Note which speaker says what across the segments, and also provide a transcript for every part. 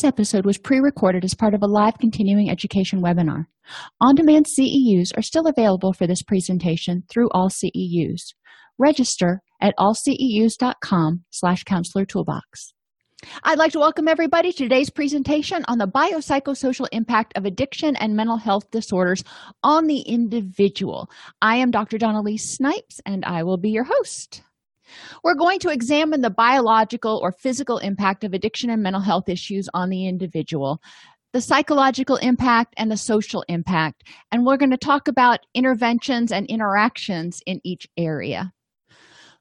Speaker 1: This episode was pre recorded as part of a live continuing education webinar. On demand CEUs are still available for this presentation through all CEUs. Register at allceus.com slash counselor toolbox. I'd like to welcome everybody to today's presentation on the biopsychosocial impact of addiction and mental health disorders on the individual. I am Dr. Dawn-Elise Snipes, and I will be your host. We're going to examine the biological or physical impact of addiction and mental health issues on the individual, the psychological impact, and the social impact. And we're going to talk about interventions and interactions in each area.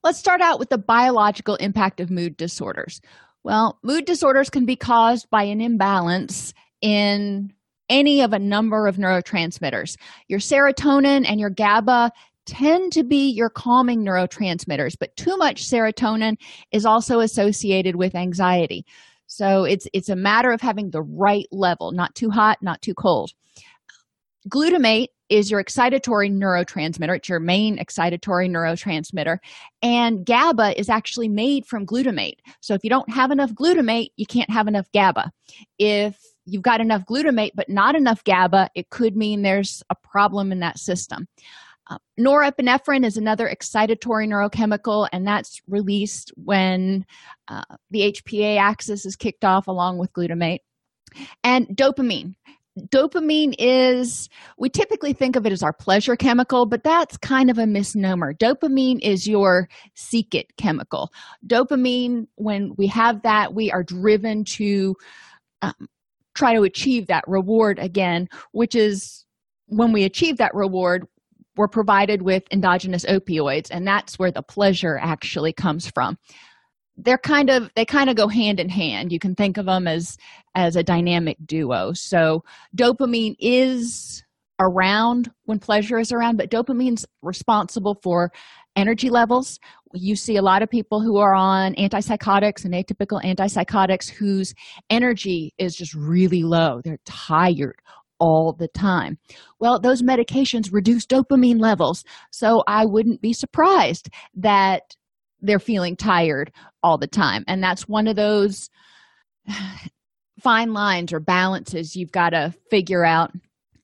Speaker 1: Let's start out with the biological impact of mood disorders. Well, mood disorders can be caused by an imbalance in any of a number of neurotransmitters. Your serotonin and your GABA tend to be your calming neurotransmitters, but too much serotonin is also associated with anxiety. So it's it's a matter of having the right level, not too hot, not too cold. Glutamate is your excitatory neurotransmitter. It's your main excitatory neurotransmitter. And GABA is actually made from glutamate. So if you don't have enough glutamate, you can't have enough GABA. If you've got enough glutamate but not enough GABA, it could mean there's a problem in that system. Uh, norepinephrine is another excitatory neurochemical, and that's released when uh, the HPA axis is kicked off along with glutamate. And dopamine. Dopamine is, we typically think of it as our pleasure chemical, but that's kind of a misnomer. Dopamine is your seek it chemical. Dopamine, when we have that, we are driven to um, try to achieve that reward again, which is when we achieve that reward, we're provided with endogenous opioids and that's where the pleasure actually comes from. They're kind of they kind of go hand in hand. You can think of them as as a dynamic duo. So dopamine is around when pleasure is around but dopamine's responsible for energy levels. You see a lot of people who are on antipsychotics and atypical antipsychotics whose energy is just really low. They're tired all the time. Well, those medications reduce dopamine levels, so I wouldn't be surprised that they're feeling tired all the time. And that's one of those fine lines or balances you've got to figure out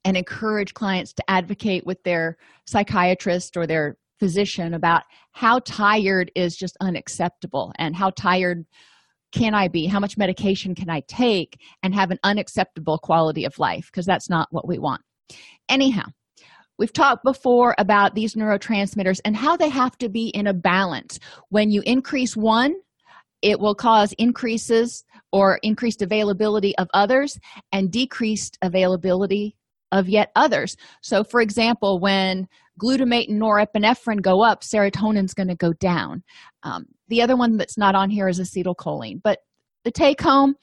Speaker 1: and encourage clients to advocate with their psychiatrist or their physician about how tired is just unacceptable and how tired can I be? How much medication can I take and have an unacceptable quality of life? Because that's not what we want. Anyhow, we've talked before about these neurotransmitters and how they have to be in a balance. When you increase one, it will cause increases or increased availability of others and decreased availability of yet others. So, for example, when glutamate and norepinephrine go up, serotonin's going to go down. Um, the other one that's not on here is acetylcholine. But the take home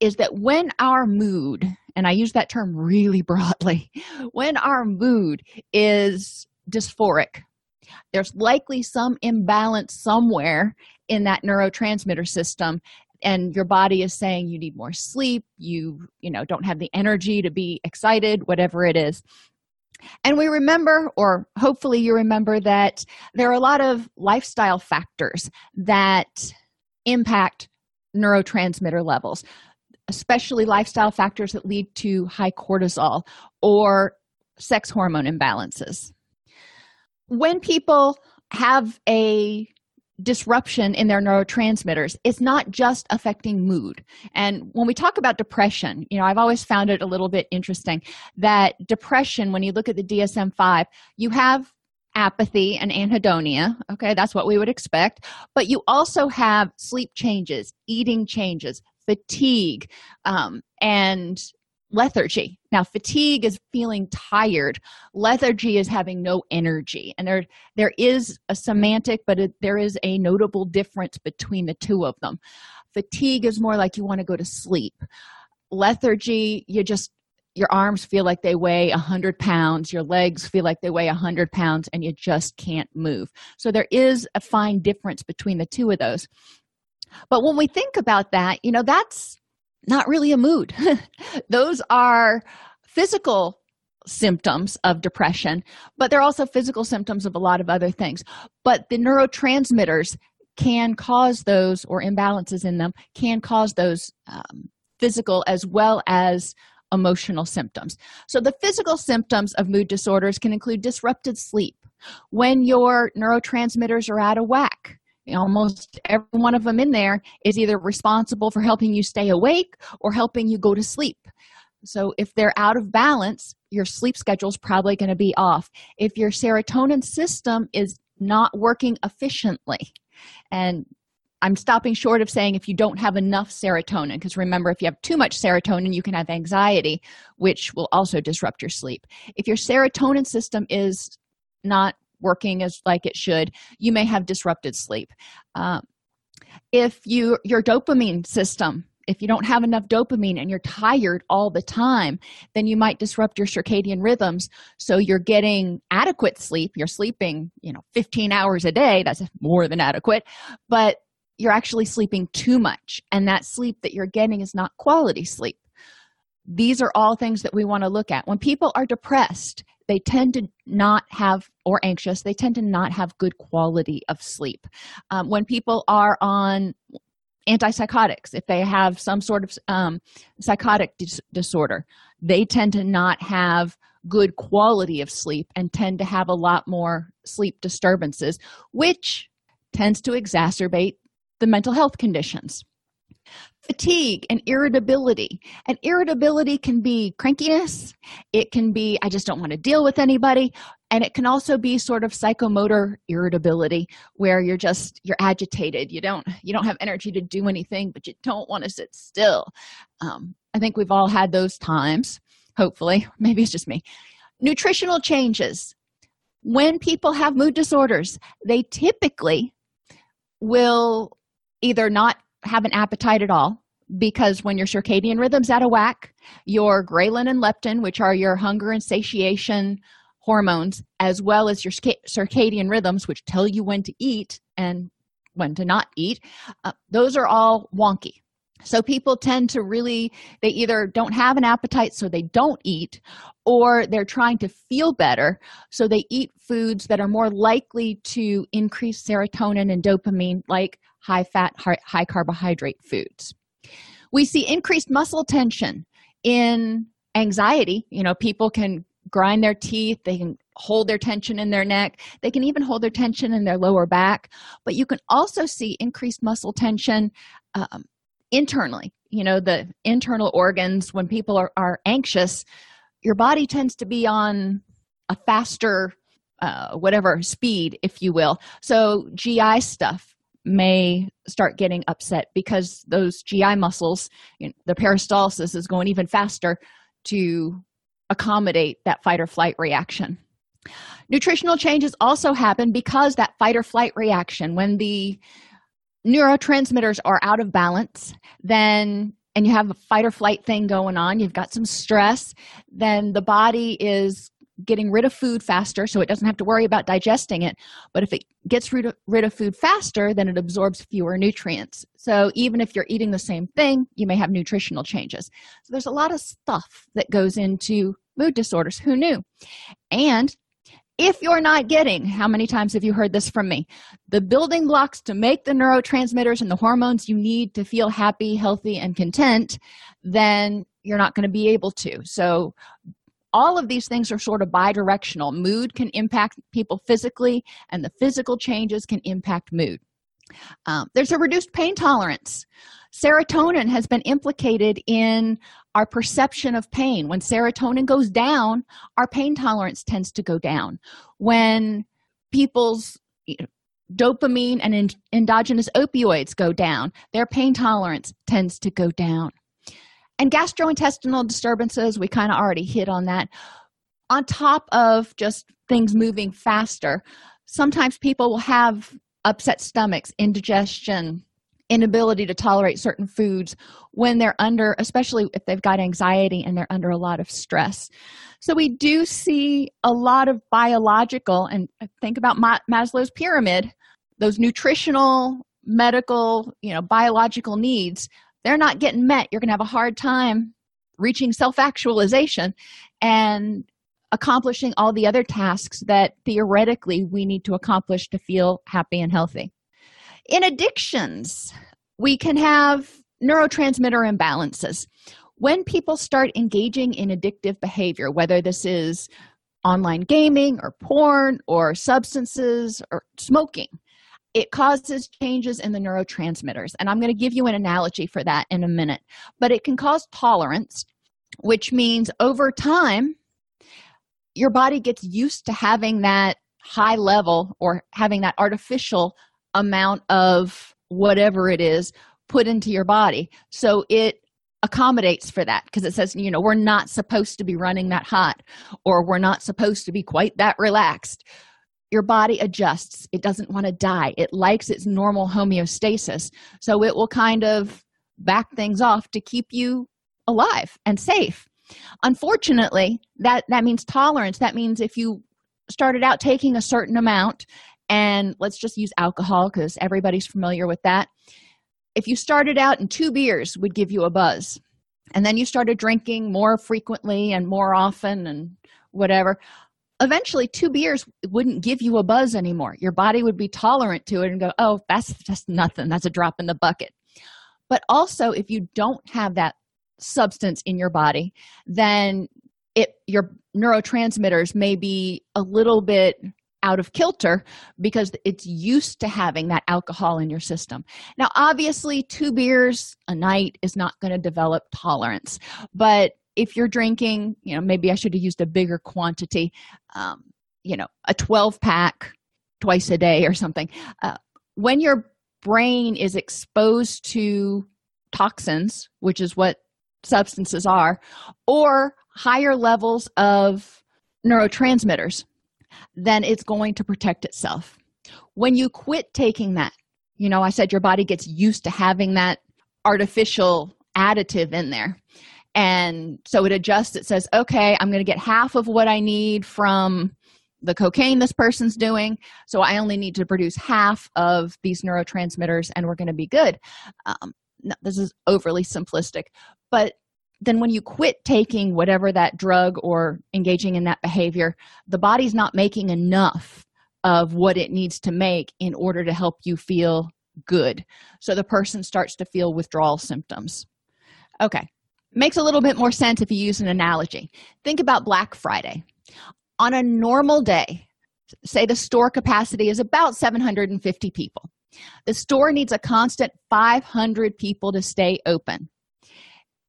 Speaker 1: is that when our mood, and I use that term really broadly, when our mood is dysphoric, there's likely some imbalance somewhere in that neurotransmitter system and your body is saying you need more sleep you you know don't have the energy to be excited whatever it is and we remember, or hopefully you remember, that there are a lot of lifestyle factors that impact neurotransmitter levels, especially lifestyle factors that lead to high cortisol or sex hormone imbalances. When people have a disruption in their neurotransmitters. It's not just affecting mood. And when we talk about depression you know i've always found it a little bit interesting that depression when you look at the dsm-5 you have apathy and anhedonia okay? That's what we would expect. But you also have sleep changes eating changes fatigue um, and lethargy. Now fatigue is feeling tired. Lethargy is having no energy. And there there is a semantic but it, there is a notable difference between the two of them. Fatigue is more like you want to go to sleep. Lethargy you just your arms feel like they weigh a hundred pounds your legs feel like they weigh a hundred pounds and you just can't move. So there is a fine difference between the two of those. But when we think about that you know that's not really a mood. Those are physical symptoms of depression, but they're also physical symptoms of a lot of other things. But the neurotransmitters can cause those, or imbalances in them, can cause those um, physical as well as emotional symptoms. So, the physical symptoms of mood disorders can include disrupted sleep, when your neurotransmitters are out of whack. Almost every one of them in there is either responsible for helping you stay awake or helping you go to sleep. So, if they're out of balance, your sleep schedule is probably going to be off. If your serotonin system is not working efficiently, and I'm stopping short of saying if you don't have enough serotonin, because remember, if you have too much serotonin, you can have anxiety, which will also disrupt your sleep. If your serotonin system is not working as like it should, you may have disrupted sleep. Um, if you your dopamine system if you don't have enough dopamine and you're tired all the time then you might disrupt your circadian rhythms. So you're getting adequate sleep. You're sleeping you know 15 hours a day. That's more than adequate but you're actually sleeping too much and that sleep that you're getting is not quality sleep. These are all things that we want to look at. When people are depressed they tend to not have or anxious they tend to not have good quality of sleep. Um, when people are on antipsychotics if they have some sort of um, psychotic dis- disorder they tend to not have good quality of sleep and tend to have a lot more sleep disturbances which tends to exacerbate the mental health conditions fatigue and irritability. And irritability can be crankiness. It can be i just don't want to deal with anybody. And it can also be sort of psychomotor irritability where you're just you're agitated. You don't you don't have energy to do anything but you don't want to sit still. Um, i think we've all had those times hopefully. Maybe it's just me. Nutritional changes. When people have mood disorders they typically will either not have an appetite at all because when your circadian rhythm's out of whack, your ghrelin and leptin, which are your hunger and satiation hormones, as well as your circadian rhythms, which tell you when to eat and when to not eat, uh, those are all wonky. So people tend to really, they either don't have an appetite, so they don't eat, or they're trying to feel better, so they eat foods that are more likely to increase serotonin and dopamine, like high fat, high carbohydrate foods. We see increased muscle tension in anxiety. You know, people can grind their teeth, they can hold their tension in their neck, they can even hold their tension in their lower back. But you can also see increased muscle tension um, internally. You know, the internal organs, when people are, are anxious, your body tends to be on a faster uh, whatever speed if you will so gi stuff may start getting upset because those GI muscles, you know, the peristalsis is going even faster to accommodate that fight or flight reaction. Nutritional changes also happen because that fight or flight reaction, when the neurotransmitters are out of balance, then and you have a fight or flight thing going on, you've got some stress, then the body is getting rid of food faster so it doesn't have to worry about digesting it. But if it gets rid of, rid of food faster then it absorbs fewer nutrients. So even if you're eating the same thing you may have nutritional changes. So there's a lot of stuff that goes into mood disorders. Who knew? And if you're not getting how many times have you heard this from me? The building blocks to make the neurotransmitters and the hormones you need to feel happy healthy and content then you're not going to be able to. So all of these things are sort of bi-directional. Mood can impact people physically and the physical changes can impact mood. Um, there's a reduced pain tolerance. Serotonin has been implicated in our perception of pain. When serotonin goes down our pain tolerance tends to go down. When people's dopamine and endogenous opioids go down their pain tolerance tends to go down and gastrointestinal disturbances we kind of already hit on that. On top of just things moving faster sometimes people will have upset stomachs indigestion inability to tolerate certain foods when they're under especially if they've got anxiety and they're under a lot of stress. So we do see a lot of biological and think about maslow's pyramid those nutritional medical you know biological needs they're not getting met. You're going to have a hard time reaching self-actualization and accomplishing all the other tasks that theoretically we need to accomplish to feel happy and healthy. In addictions we can have neurotransmitter imbalances. When people start engaging in addictive behavior whether this is online gaming or porn or substances or smoking it causes changes in the neurotransmitters and i'm going to give you an analogy for that in a minute. But it can cause tolerance which means over time your body gets used to having that high level or having that artificial amount of whatever it is put into your body. So it accommodates for that because it says you know we're not supposed to be running that hot or we're not supposed to be quite that relaxed your body adjusts. It doesn't want to die. It likes its normal homeostasis. So it will kind of back things off to keep you alive and safe. Unfortunately that that means tolerance. That means if you started out taking a certain amount and let's just use alcohol because everybody's familiar with that if you started out and two beers would give you a buzz. And then you started drinking more frequently and more often and whatever eventually two beers wouldn't give you a buzz anymore. Your body would be tolerant to it and go oh that's just nothing. That's a drop in the bucket. But also if you don't have that substance in your body then it your neurotransmitters may be a little bit out of kilter because it's used to having that alcohol in your system. Now, obviously, two beers a night is not going to develop tolerance, but if you're drinking, you know, maybe I should have used a bigger quantity, um, you know, a 12 pack twice a day or something. Uh, when your brain is exposed to toxins, which is what substances are, or higher levels of neurotransmitters, then it's going to protect itself. When you quit taking that, you know, I said your body gets used to having that artificial additive in there. And so it adjusts, it says, okay, I'm going to get half of what I need from the cocaine this person's doing. So I only need to produce half of these neurotransmitters and we're going to be good. Um, no, this is overly simplistic, but then when you quit taking whatever that drug or engaging in that behavior the body's not making enough of what it needs to make in order to help you feel good so the person starts to feel withdrawal symptoms okay makes a little bit more sense if you use an analogy think about black friday on a normal day say the store capacity is about 750 people the store needs a constant 500 people to stay open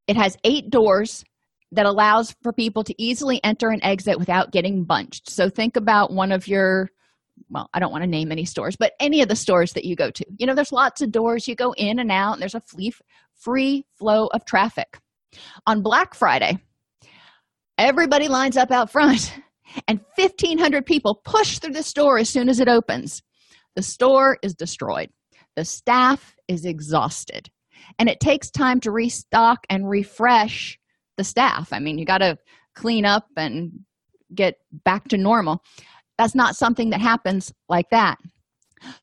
Speaker 1: it has eight doors that allows for people to easily enter and exit without getting bunched. So think about one of your well, I don't want to name any stores, but any of the stores that you go to. You know, there's lots of doors you go in and out, and there's a free flow of traffic. On Black Friday, everybody lines up out front, and 1,500 people push through the store as soon as it opens. The store is destroyed. The staff is exhausted. And it takes time to restock and refresh the staff. I mean you got to clean up and get back to normal. That's not something that happens like that.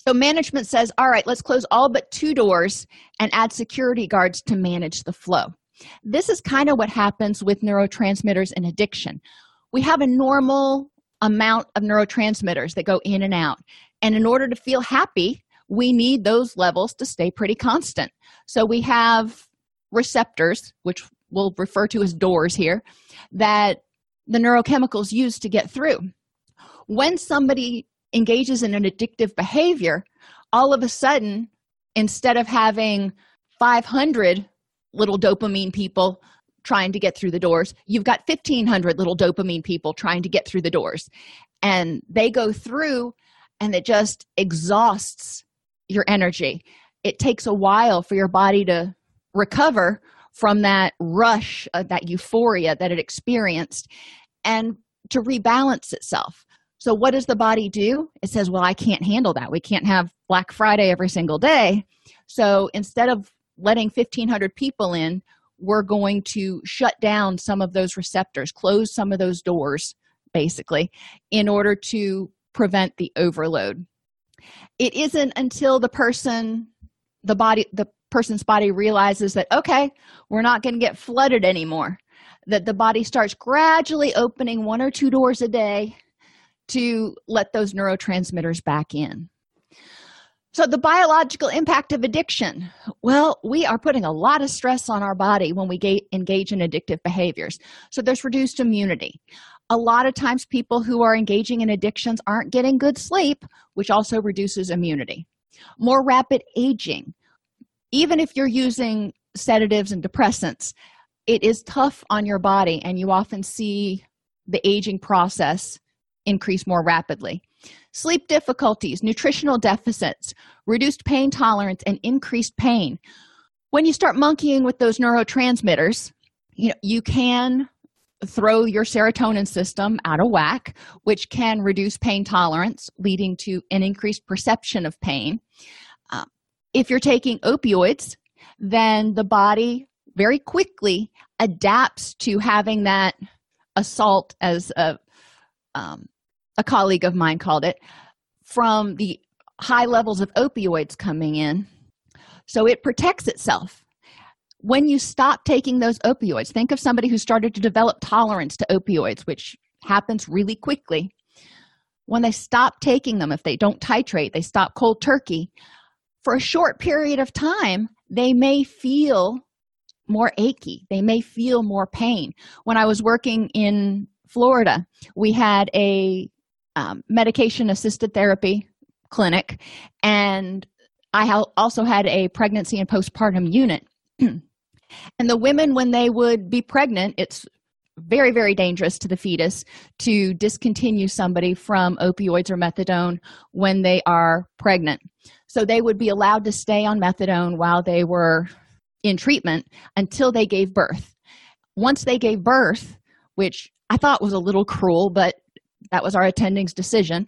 Speaker 1: So management says all right let's close all but two doors and add security guards to manage the flow this is kind of what happens with neurotransmitters and addiction we have a normal amount of neurotransmitters that go in and out and in order to feel happy we need those levels to stay pretty constant. So we have receptors, which we'll refer to as doors here, that the neurochemicals use to get through. When somebody engages in an addictive behavior, all of a sudden, instead of having 500 little dopamine people trying to get through the doors, you've got 1,500 little dopamine people trying to get through the doors. And they go through and it just exhausts your energy. It takes a while for your body to recover from that rush of that euphoria that it experienced and to rebalance itself. So what does the body do? It says well i can't handle that. We can't have black friday every single day. So instead of letting 1500 people in we're going to shut down some of those receptors close some of those doors basically in order to prevent the overload. It isn't until the person the body the person's body realizes that okay we're not going to get flooded anymore that the body starts gradually opening one or two doors a day to let those neurotransmitters back in So, the biological impact of addiction. Well, we are putting a lot of stress on our body when we engage in addictive behaviors. So, there's reduced immunity. A lot of times, people who are engaging in addictions aren't getting good sleep, which also reduces immunity. More rapid aging. Even if you're using sedatives and depressants, it is tough on your body, and you often see the aging process increase more rapidly. Sleep difficulties, nutritional deficits, reduced pain tolerance, and increased pain. When you start monkeying with those neurotransmitters, you know, you can throw your serotonin system out of whack, which can reduce pain tolerance, leading to an increased perception of pain. Uh, if you're taking opioids, then the body very quickly adapts to having that assault, as a, um, a colleague of mine called it, from the high levels of opioids coming in. So it protects itself. When you stop taking those opioids think of somebody who started to develop tolerance to opioids which happens really quickly. When they stop taking them if they don't titrate they stop cold turkey for a short period of time they may feel more achy. They may feel more pain. When i was working in florida we had a um, medication assisted therapy clinic. And i also had a pregnancy and postpartum unit. And the women when they would be pregnant it's very very dangerous to the fetus to discontinue somebody from opioids or methadone when they are pregnant. So they would be allowed to stay on methadone while they were in treatment until they gave birth. Once they gave birth which i thought was a little cruel but that was our attending's decision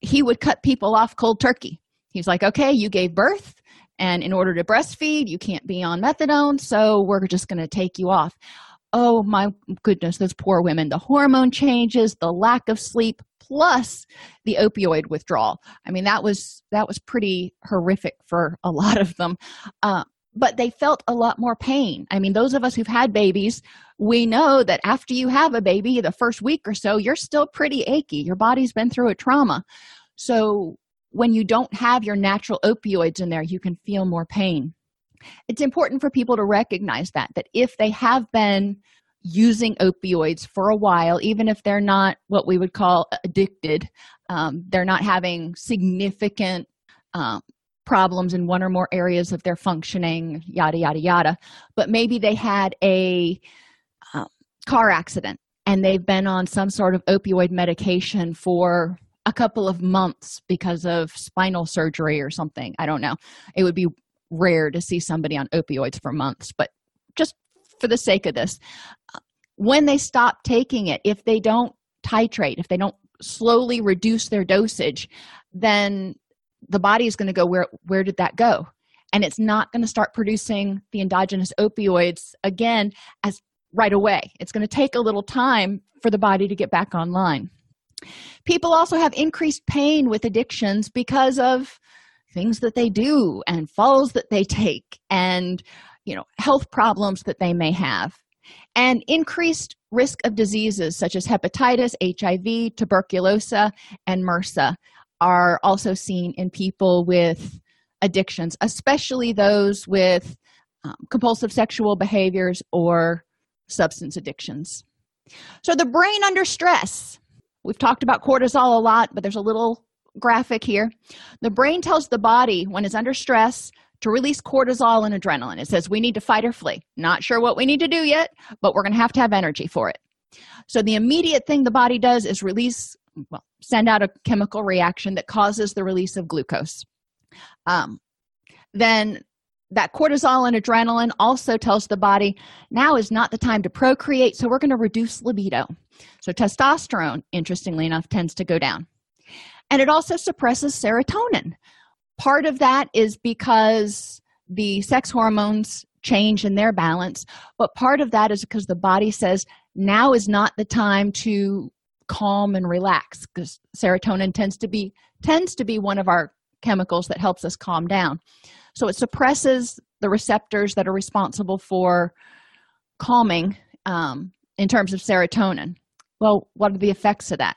Speaker 1: he would cut people off cold turkey. He's like okay you gave birth and in order to breastfeed you can't be on methadone so we're just going to take you off. Oh my goodness those poor women the hormone changes the lack of sleep plus the opioid withdrawal. I mean that was that was pretty horrific for a lot of them. Uh, but they felt a lot more pain. I mean those of us who've had babies we know that after you have a baby the first week or so you're still pretty achy. Your body's been through a trauma. So when you don't have your natural opioids in there you can feel more pain. It's important for people to recognize that that if they have been using opioids for a while even if they're not what we would call addicted um, they're not having significant um, problems in one or more areas of their functioning yada yada yada but maybe they had a car accident and they've been on some sort of opioid medication for a couple of months because of spinal surgery or something. I don't know. It would be rare to see somebody on opioids for months but just for the sake of this when they stop taking it if they don't titrate if they don't slowly reduce their dosage then the body is going to go where where did that go? And it's not going to start producing the endogenous opioids again as right away. It's going to take a little time for the body to get back online. People also have increased pain with addictions because of things that they do and falls that they take and you know health problems that they may have. And increased risk of diseases such as hepatitis hiv tuberculosis and mrsa are also seen in people with addictions especially those with um, compulsive sexual behaviors or substance addictions so the brain under stress We've talked about cortisol a lot, but there's a little graphic here. The brain tells the body when it's under stress to release cortisol and adrenaline. It says we need to fight or flee. Not sure what we need to do yet, but we're going to have to have energy for it. So the immediate thing the body does is release, well, send out a chemical reaction that causes the release of glucose. Um, then that cortisol and adrenaline also tells the body now is not the time to procreate so we're going to reduce libido. So testosterone interestingly enough tends to go down. And it also suppresses serotonin. Part of that is because the sex hormones change in their balance but part of that is because the body says now is not the time to calm and relax because serotonin tends to be tends to be one of our chemicals that helps us calm down so it suppresses the receptors that are responsible for calming um, in terms of serotonin. Well what are the effects of that?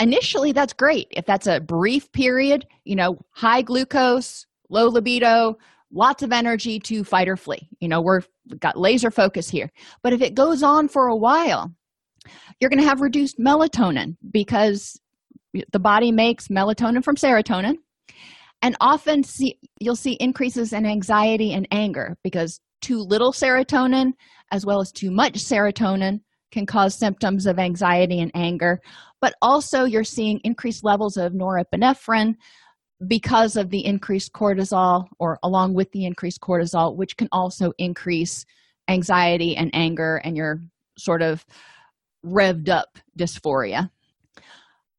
Speaker 1: Initially that's great. If that's a brief period you know high glucose low libido lots of energy to fight or flee. You know we're we've got laser focus here. But if it goes on for a while you're going to have reduced melatonin because the body makes melatonin from serotonin and often see, you'll see increases in anxiety and anger because too little serotonin as well as too much serotonin can cause symptoms of anxiety and anger. But also you're seeing increased levels of norepinephrine because of the increased cortisol or along with the increased cortisol which can also increase anxiety and anger and your sort of revved up dysphoria.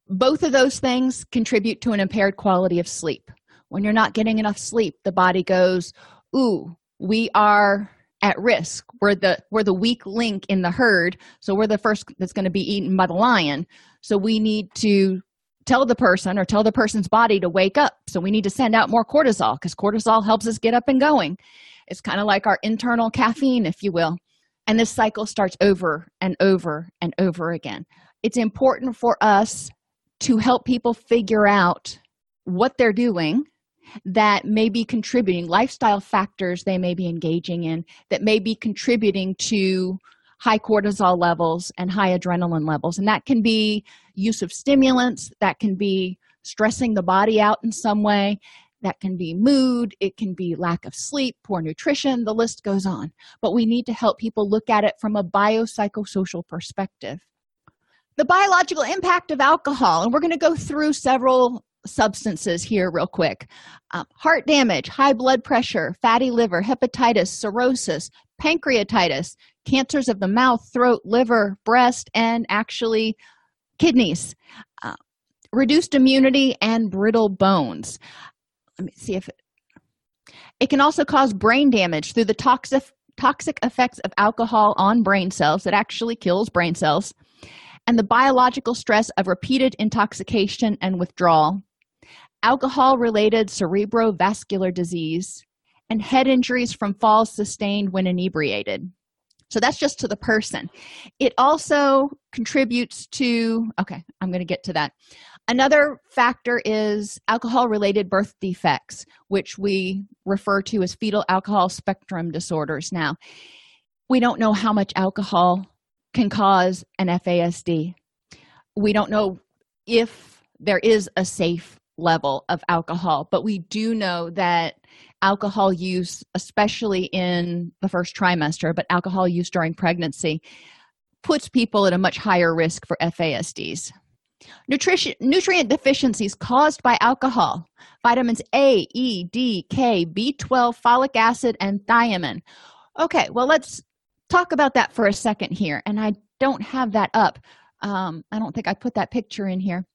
Speaker 1: Both of those things contribute to an impaired quality of sleep when you're not getting enough sleep the body goes ooh we are at risk. We're the we're the weak link in the herd so we're the first that's going to be eaten by the lion. So we need to tell the person or tell the person's body to wake up. So we need to send out more cortisol because cortisol helps us get up and going. It's kind of like our internal caffeine if you will. And this cycle starts over and over and over again. It's important for us to help people figure out what they're doing that may be contributing lifestyle factors they may be engaging in that may be contributing to high cortisol levels and high adrenaline levels. And that can be use of stimulants that can be stressing the body out in some way that can be mood it can be lack of sleep poor nutrition the list goes on. But we need to help people look at it from a biopsychosocial perspective. The biological impact of alcohol and we're going to go through several substances here real quick. Um, heart damage high blood pressure fatty liver hepatitis cirrhosis pancreatitis cancers of the mouth throat liver breast and actually kidneys. Uh, reduced immunity and brittle bones. Let me see if it it can also cause brain damage through the toxic toxic effects of alcohol on brain cells. It actually kills brain cells. And the biological stress of repeated intoxication and withdrawal alcohol related cerebrovascular disease, and head injuries from falls sustained when inebriated. So that's just to the person. It also contributes to, okay, I'm going to get to that. Another factor is alcohol related birth defects, which we refer to as fetal alcohol spectrum disorders. Now, we don't know how much alcohol can cause an FASD. We don't know if there is a safe level of alcohol but we do know that alcohol use especially in the first trimester but alcohol use during pregnancy puts people at a much higher risk for fasds nutrition nutrient deficiencies caused by alcohol vitamins a e d k b12 folic acid and thiamine. Okay well let's talk about that for a second here and i don't have that up. Um, i don't think i put that picture in here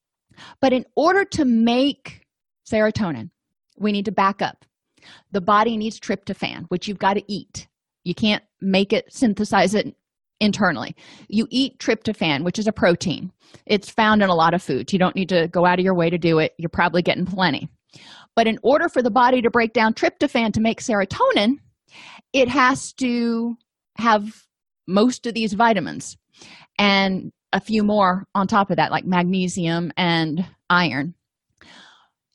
Speaker 1: but in order to make serotonin, we need to back up. The body needs tryptophan, which you've got to eat. You can't make it, synthesize it internally. You eat tryptophan, which is a protein. It's found in a lot of foods. You don't need to go out of your way to do it. You're probably getting plenty. But in order for the body to break down tryptophan to make serotonin, it has to have most of these vitamins. And a few more on top of that, like magnesium and iron.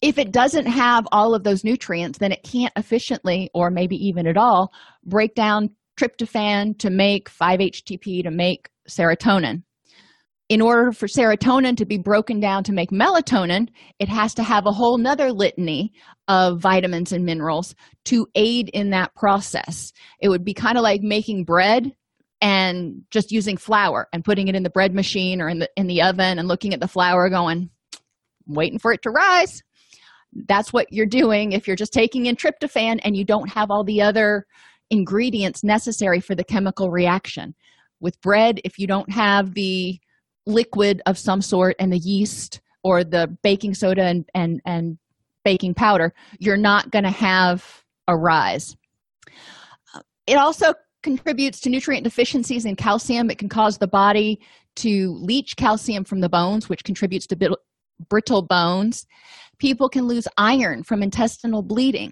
Speaker 1: If it doesn't have all of those nutrients, then it can't efficiently, or maybe even at all, break down tryptophan to make 5-HTP to make serotonin. In order for serotonin to be broken down to make melatonin, it has to have a whole nother litany of vitamins and minerals to aid in that process. It would be kind of like making bread and just using flour and putting it in the bread machine or in the in the oven and looking at the flour going waiting for it to rise. That's what you're doing if you're just taking in tryptophan and you don't have all the other ingredients necessary for the chemical reaction. With bread if you don't have the liquid of some sort and the yeast or the baking soda and and, and baking powder you're not going to have a rise. It also contributes to nutrient deficiencies in calcium it can cause the body to leach calcium from the bones which contributes to brittle bones people can lose iron from intestinal bleeding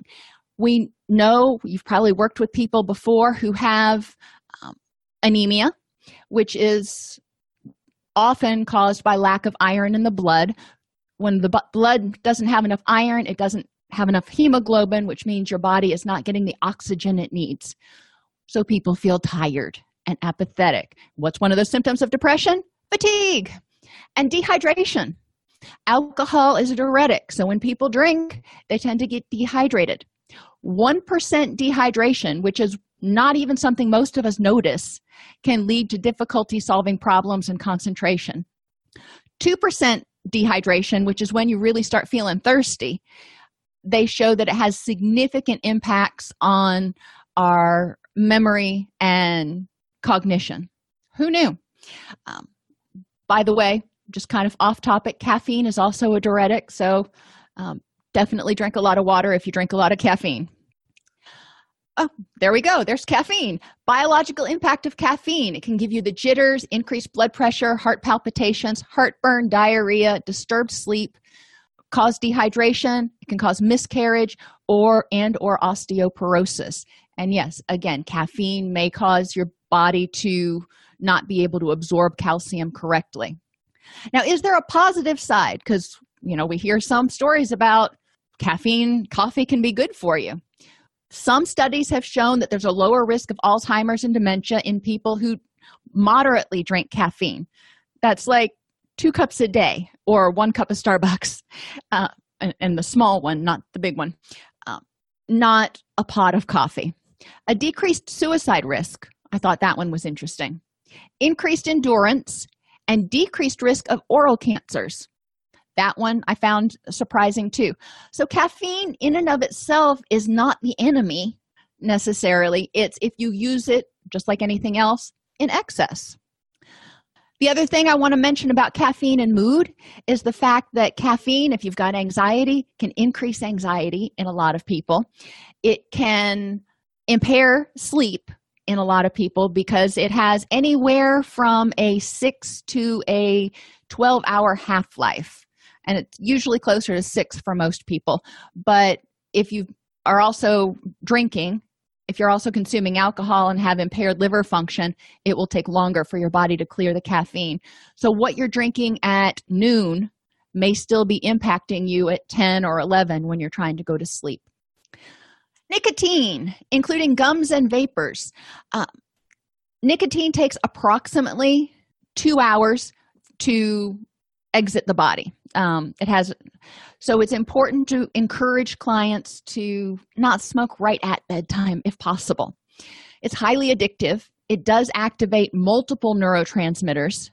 Speaker 1: we know you've probably worked with people before who have um, anemia which is often caused by lack of iron in the blood. When the blood doesn't have enough iron, it doesn't have enough hemoglobin, which means your body is not getting the oxygen it needs. So people feel tired and apathetic. What's one of the symptoms of depression? Fatigue and dehydration. Alcohol is a diuretic, so when people drink, they tend to get dehydrated. 1% dehydration, which is not even something most of us notice, can lead to difficulty solving problems and concentration. 2% dehydration, which is when you really start feeling thirsty, they show that it has significant impacts on our memory and cognition. Who knew? Um, by the way, just kind of off topic, caffeine is also a diuretic, so um, definitely drink a lot of water if you drink a lot of caffeine. Oh, there we go. There's caffeine. Biological impact of caffeine. It can give you the jitters, increased blood pressure, heart palpitations, heartburn, diarrhea, disturbed sleep, cause dehydration. It can cause miscarriage or and or osteoporosis. And yes, again, caffeine may cause your body to not be able to absorb calcium correctly. Now, is there a positive side? Because, you know, we hear some stories about caffeine, coffee can be good for you. Some studies have shown that there's a lower risk of Alzheimer's and dementia in people who moderately drink caffeine. That's like two cups a day or one cup of Starbucks, uh, and, the small one, not the big one, uh, not a pot of coffee. A decreased suicide risk. I thought that one was interesting. Increased endurance and decreased risk of oral cancers. That one I found surprising too. So, caffeine in and of itself is not the enemy necessarily. It's if you use it, just like anything else, in excess. The other thing I want to mention about caffeine and mood is the fact that caffeine, if you've got anxiety, can increase anxiety in a lot of people. It can impair sleep in a lot of people because it has anywhere from a six to a 12 hour half life. And it's usually closer to six for most people. But if you are also drinking, if you're also consuming alcohol and have impaired liver function, it will take longer for your body to clear the caffeine. So, what you're drinking at noon may still be impacting you at 10 or 11 when you're trying to go to sleep. Nicotine, including gums and vapors. Uh, nicotine takes approximately two hours to exit the body. Um, it has, so it's important to encourage clients to not smoke right at bedtime if possible. It's highly addictive. It does activate multiple neurotransmitters.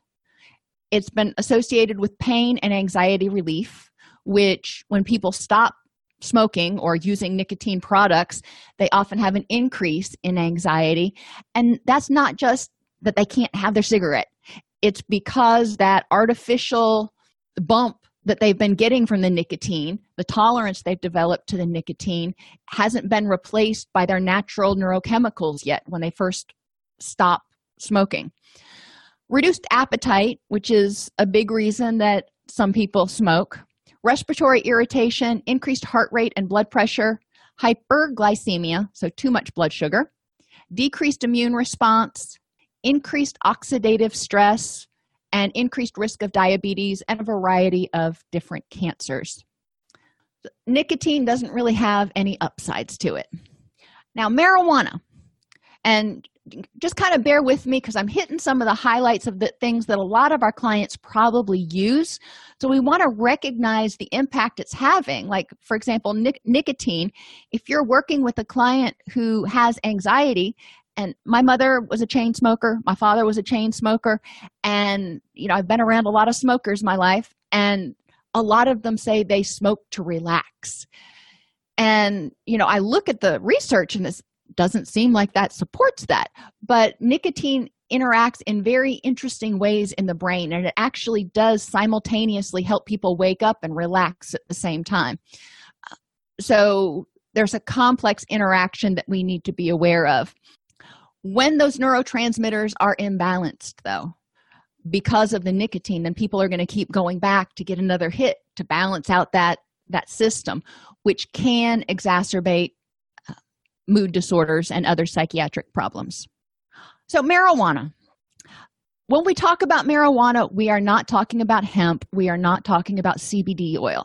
Speaker 1: It's been associated with pain and anxiety relief, which, when people stop smoking or using nicotine products, they often have an increase in anxiety. And that's not just that they can't have their cigarette, it's because that artificial bump that they've been getting from the nicotine, the tolerance they've developed to the nicotine, hasn't been replaced by their natural neurochemicals yet when they first stop smoking. Reduced appetite, which is a big reason that some people smoke, respiratory irritation, increased heart rate and blood pressure, hyperglycemia, so too much blood sugar, decreased immune response, increased oxidative stress, and increased risk of diabetes and a variety of different cancers. Nicotine doesn't really have any upsides to it. Now, marijuana, and just kind of bear with me because I'm hitting some of the highlights of the things that a lot of our clients probably use. So we want to recognize the impact it's having. Like, for example, nic- nicotine. If you're working with a client who has anxiety, and my mother was a chain smoker, my father was a chain smoker, and you know, I've been around a lot of smokers my life, and a lot of them say they smoke to relax. And you know, I look at the research and this doesn't seem like that supports that. But nicotine interacts in very interesting ways in the brain, and it actually does simultaneously help people wake up and relax at the same time. So there's a complex interaction that we need to be aware of. When those neurotransmitters are imbalanced, though, because of the nicotine, then people are going to keep going back to get another hit to balance out that that system, which can exacerbate mood disorders, and other psychiatric problems. So, marijuana. when we talk about marijuana, we are not talking about hemp. We are not talking about CBD oil.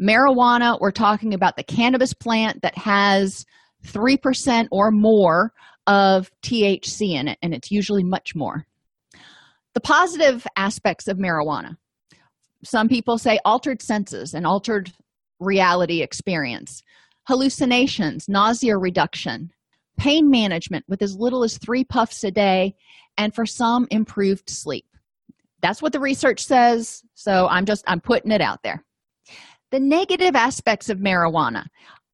Speaker 1: Marijuana, we're talking about the cannabis plant that has 3% or more of THC in it, and it's usually much more. The positive aspects of marijuana some people say altered senses and altered reality experience, hallucinations, nausea reduction, pain management with as little as three puffs a day, and for some, improved sleep. That's what the research says, so I'm just I'm putting it out there. The negative aspects of marijuana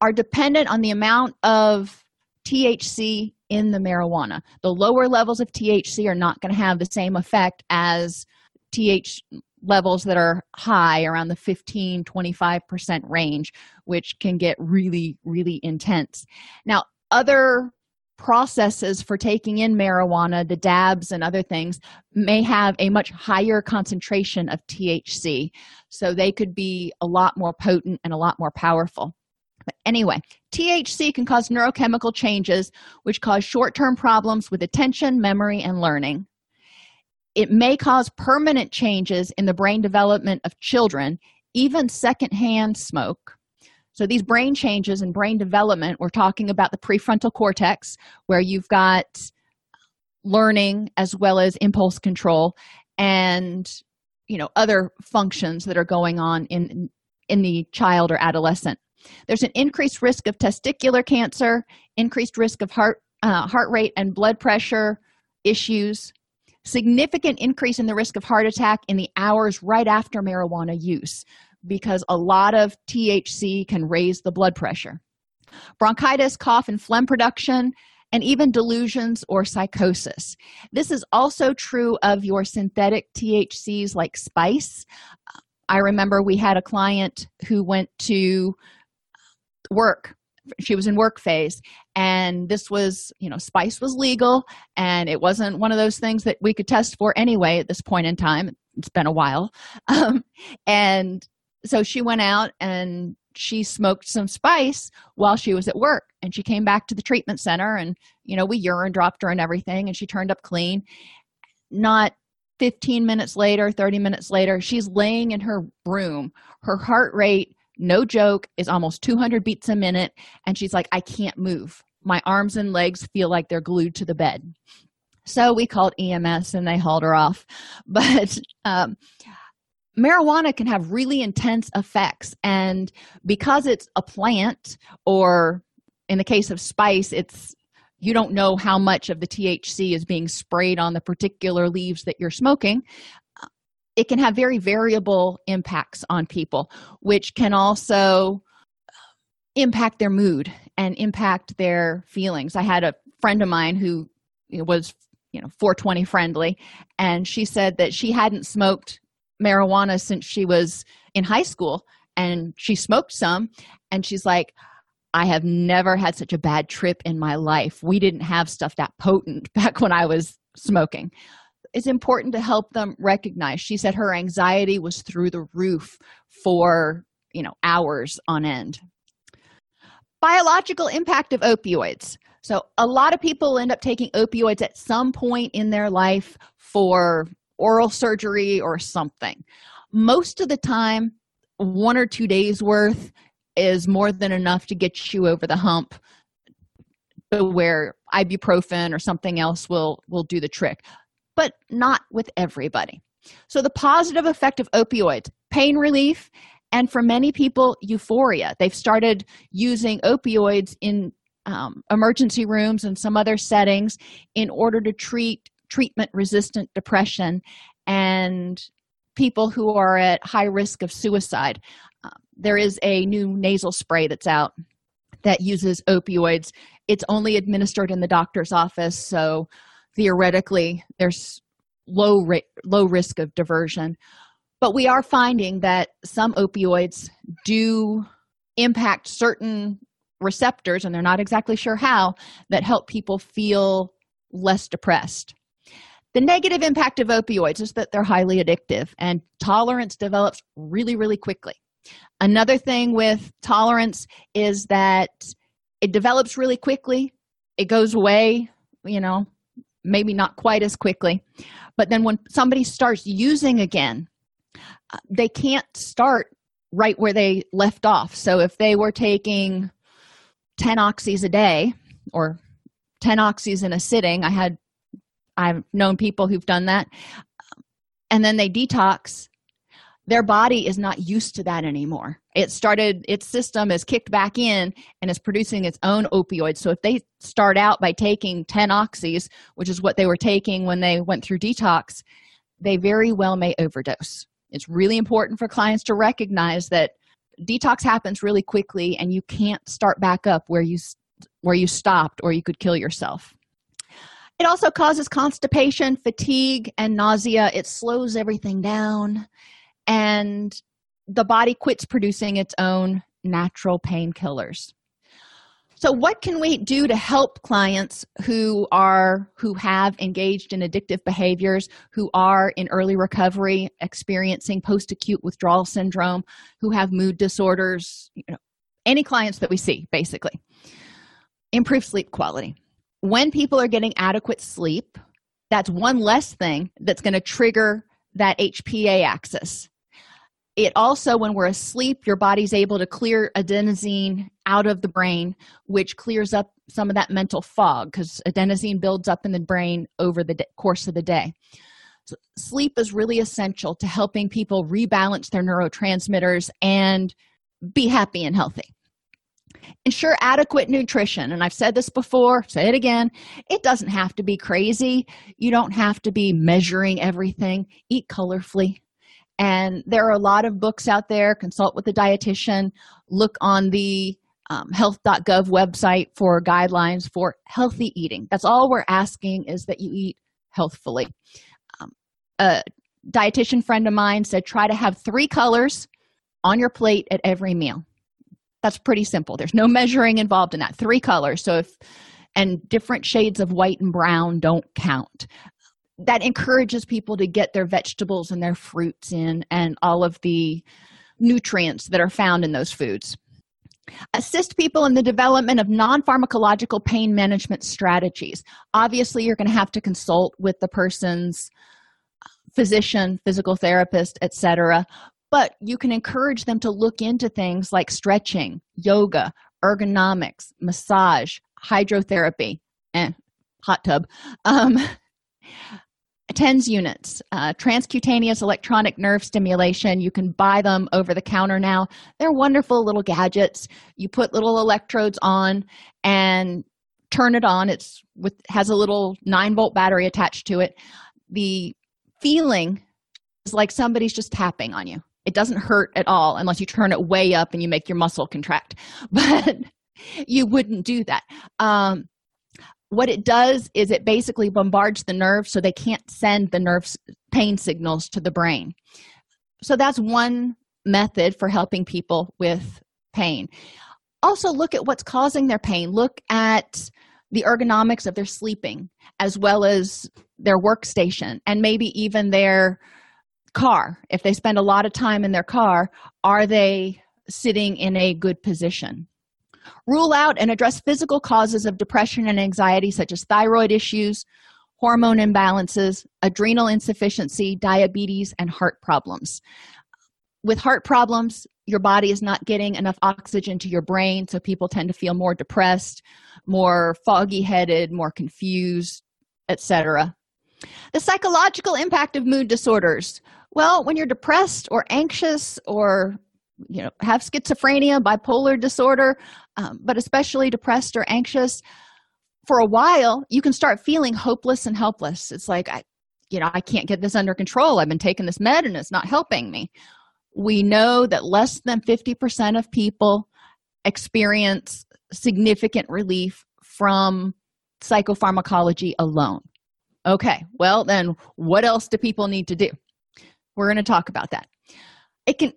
Speaker 1: are dependent on the amount of THC in the marijuana. The lower levels of THC are not going to have the same effect as TH levels that are high around the 15 25% range which can get really really intense now other processes for taking in marijuana the dabs and other things may have a much higher concentration of THC so they could be a lot more potent and a lot more powerful but anyway, THC can cause neurochemical changes, which cause short term problems with attention, memory, and learning. It may cause permanent changes in the brain development of children, even secondhand smoke. So, these brain changes and brain development, we're talking about the prefrontal cortex, where you've got learning as well as impulse control and you know other functions that are going on in in the child or adolescent there's an increased risk of testicular cancer, increased risk of heart uh, heart rate and blood pressure issues, significant increase in the risk of heart attack in the hours right after marijuana use because a lot of THC can raise the blood pressure. Bronchitis, cough, and phlegm production, and even delusions or psychosis. This is also true of your synthetic THCs like spice. I remember we had a client who went to work she was in work phase and this was you know spice was legal and it wasn't one of those things that we could test for anyway at this point in time. It's been a while. Um, and so she went out and she smoked some spice while she was at work and she came back to the treatment center and you know we urine dropped her and everything and she turned up clean. Not 15 minutes later 30 minutes later she's laying in her room. Her heart rate no joke is almost 200 beats a minute. And she's like i can't move. My arms and legs feel like they're glued to the bed. So we called ems and they hauled her off. But um, marijuana can have really intense effects. And because it's a plant or in the case of spice it's you don't know how much of the thc is being sprayed on the particular leaves that you're smoking it can have very variable impacts on people which can also impact their mood and impact their feelings. I had a friend of mine who was you know 420 friendly and she said that she hadn't smoked marijuana since she was in high school and she smoked some and she's like i have never had such a bad trip in my life. We didn't have stuff that potent back when i was smoking it's important to help them recognize. She said her anxiety was through the roof for you know hours on end. Biological impact of opioids. So a lot of people end up taking opioids at some point in their life for oral surgery or something. Most of the time one or two days worth is more than enough to get you over the hump where ibuprofen or something else will will do the trick but not with everybody. So, the positive effect of opioids pain relief, and for many people, euphoria. They've started using opioids in um, emergency rooms and some other settings in order to treat treatment resistant depression and people who are at high risk of suicide. Uh, there is a new nasal spray that's out that uses opioids. It's only administered in the doctor's office, so theoretically there's low low risk of diversion. But we are finding that some opioids do impact certain receptors and they're not exactly sure how that help people feel less depressed. The negative impact of opioids is that they're highly addictive and tolerance develops really really quickly. Another thing with tolerance is that it develops really quickly. It goes away you know maybe not quite as quickly. But then when somebody starts using again uh, they can't start right where they left off. So if they were taking 10 oxys a day or 10 oxys in a sitting i had i've known people who've done that and then they detox their body is not used to that anymore. It started its system is kicked back in and is producing its own opioids. So if they start out by taking 10 oxys which is what they were taking when they went through detox they very well may overdose. It's really important for clients to recognize that detox happens really quickly and you can't start back up where you where you stopped or you could kill yourself. It also causes constipation fatigue and nausea. It slows everything down and the body quits producing its own natural painkillers. So what can we do to help clients who are who have engaged in addictive behaviors who are in early recovery experiencing post-acute withdrawal syndrome who have mood disorders you know any clients that we see basically? Improve sleep quality. When people are getting adequate sleep that's one less thing that's going to trigger that hpa axis it also when we're asleep your body's able to clear adenosine out of the brain which clears up some of that mental fog because adenosine builds up in the brain over the course of the day. So sleep is really essential to helping people rebalance their neurotransmitters and be happy and healthy. Ensure adequate nutrition and i've said this before say it again it doesn't have to be crazy. You don't have to be measuring everything. Eat colorfully and there are a lot of books out there. Consult with a dietitian. Look on the um, health.gov website for guidelines for healthy eating. That's all we're asking is that you eat healthfully. Um, a dietitian friend of mine said try to have three colors on your plate at every meal. That's pretty simple. There's no measuring involved in that. Three colors. So if and different shades of white and brown don't count that encourages people to get their vegetables and their fruits in and all of the nutrients that are found in those foods. Assist people in the development of non-pharmacological pain management strategies. Obviously you're going to have to consult with the person's physician physical therapist etc but you can encourage them to look into things like stretching yoga ergonomics massage hydrotherapy and eh, hot tub um, tens units uh, transcutaneous electronic nerve stimulation. You can buy them over the counter now. They're wonderful little gadgets. You put little electrodes on and turn it on. It's with has a little 9 volt battery attached to it. The feeling is like somebody's just tapping on you. It doesn't hurt at all unless you turn it way up and you make your muscle contract. But you wouldn't do that. Um, what it does is it basically bombards the nerves so they can't send the nerve pain signals to the brain. So that's one method for helping people with pain. Also look at what's causing their pain. Look at the ergonomics of their sleeping as well as their workstation and maybe even their car. If they spend a lot of time in their car are they sitting in a good position Rule out and address physical causes of depression and anxiety, such as thyroid issues, hormone imbalances, adrenal insufficiency, diabetes, and heart problems. With heart problems, your body is not getting enough oxygen to your brain, so people tend to feel more depressed, more foggy headed, more confused, etc. The psychological impact of mood disorders. Well, when you're depressed or anxious or you know have schizophrenia bipolar disorder um, but especially depressed or anxious for a while you can start feeling hopeless and helpless. It's like i you know i can't get this under control. I've been taking this med and it's not helping me. We know that less than 50% of people experience significant relief from psychopharmacology alone. Okay well then what else do people need to do? We're going to talk about that. It can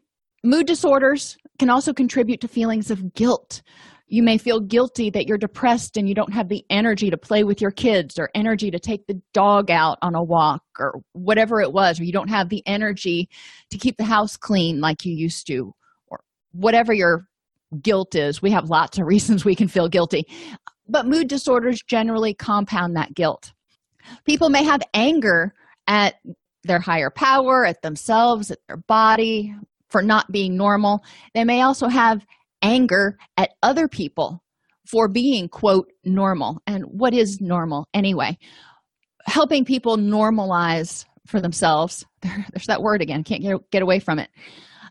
Speaker 1: Mood disorders can also contribute to feelings of guilt. You may feel guilty that you're depressed and you don't have the energy to play with your kids or energy to take the dog out on a walk or whatever it was, or you don't have the energy to keep the house clean like you used to, or whatever your guilt is. We have lots of reasons we can feel guilty, but mood disorders generally compound that guilt. people may have anger at their higher power at themselves at their body for not being normal. They may also have anger at other people for being quote normal. And what is normal anyway? Helping people normalize for themselves. There's that word again. Can't get, get away from it.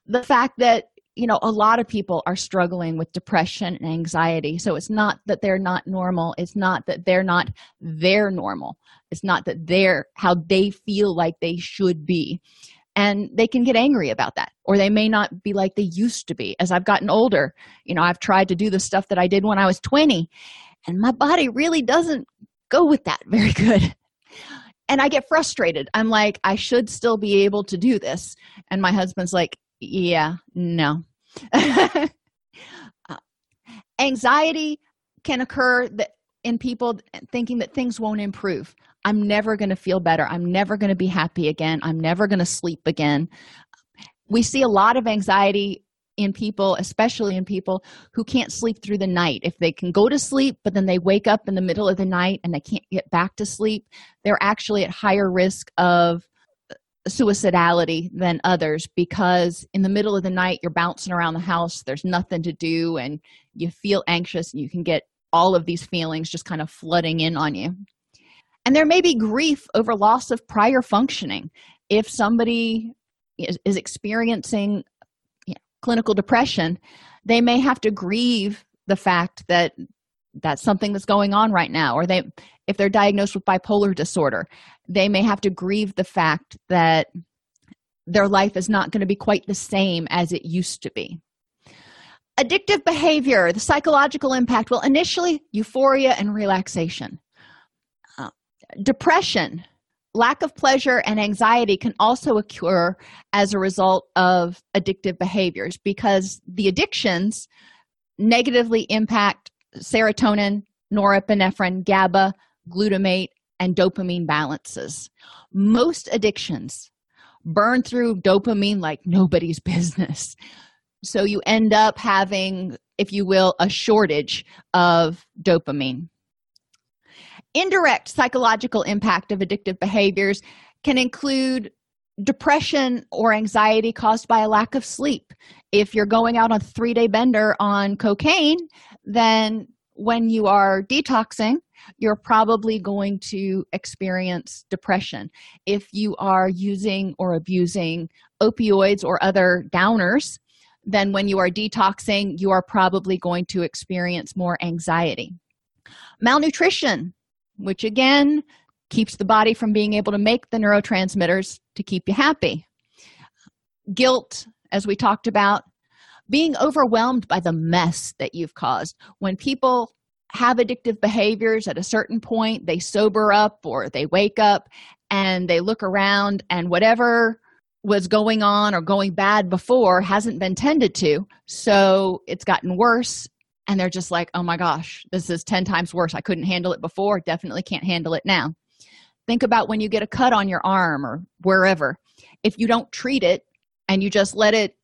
Speaker 1: The fact that you know a lot of people are struggling with depression and anxiety. So it's not that they're not normal. It's not that they're not their normal. It's not that they're how they feel like they should be and they can get angry about that or they may not be like they used to be. As i've gotten older you know i've tried to do the stuff that i did when i was 20 and my body really doesn't go with that very good. And i get frustrated. I'm like i should still be able to do this. And my husband's like yeah no. Uh, anxiety can occur that in people thinking that things won't improve. I'm never going to feel better. I'm never going to be happy again. I'm never going to sleep again. We see a lot of anxiety in people especially in people who can't sleep through the night. If they can go to sleep but then they wake up in the middle of the night and they can't get back to sleep they're actually at higher risk of uh, suicidality than others because in the middle of the night you're bouncing around the house there's nothing to do and you feel anxious and you can get all of these feelings just kind of flooding in on you. And there may be grief over loss of prior functioning. If somebody is, is experiencing you know, clinical depression they may have to grieve the fact that that's something that's going on right now or they if they're diagnosed with bipolar disorder they may have to grieve the fact that their life is not going to be quite the same as it used to be addictive behavior the psychological impact well initially euphoria and relaxation uh, depression lack of pleasure and anxiety can also occur as a result of addictive behaviors because the addictions negatively impact serotonin, norepinephrine, GABA, glutamate, and dopamine balances. Most addictions burn through dopamine like nobody's business. So you end up having, if you will, a shortage of dopamine. Indirect psychological impact of addictive behaviors can include depression or anxiety caused by a lack of sleep. If you're going out on a three day bender on cocaine, then when you are detoxing, you're probably going to experience depression. If you are using or abusing opioids or other downers, then when you are detoxing, you are probably going to experience more anxiety. Malnutrition, which again keeps the body from being able to make the neurotransmitters to keep you happy. Guilt, as we talked about, being overwhelmed by the mess that you've caused. When people have addictive behaviors at a certain point, they sober up or they wake up and they look around, and whatever was going on or going bad before hasn't been tended to. So it's gotten worse. And they're just like, oh my gosh, this is 10 times worse. I couldn't handle it before, definitely can't handle it now. Think about when you get a cut on your arm or wherever. If you don't treat it and you just let it,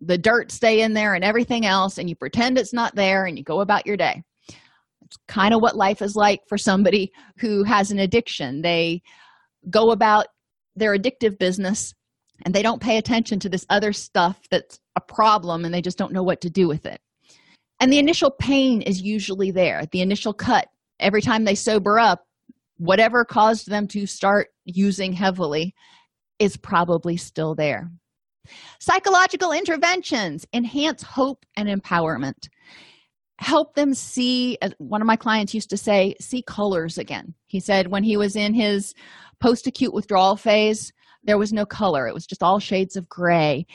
Speaker 1: the dirt stay in there and everything else, and you pretend it's not there and you go about your day. It's kind of what life is like for somebody who has an addiction. They go about their addictive business and they don't pay attention to this other stuff that's a problem and they just don't know what to do with it. And the initial pain is usually there, the initial cut. Every time they sober up, whatever caused them to start using heavily is probably still there. Psychological interventions enhance hope and empowerment. Help them see, one of my clients used to say, see colors again. He said when he was in his post acute withdrawal phase, there was no color, it was just all shades of gray.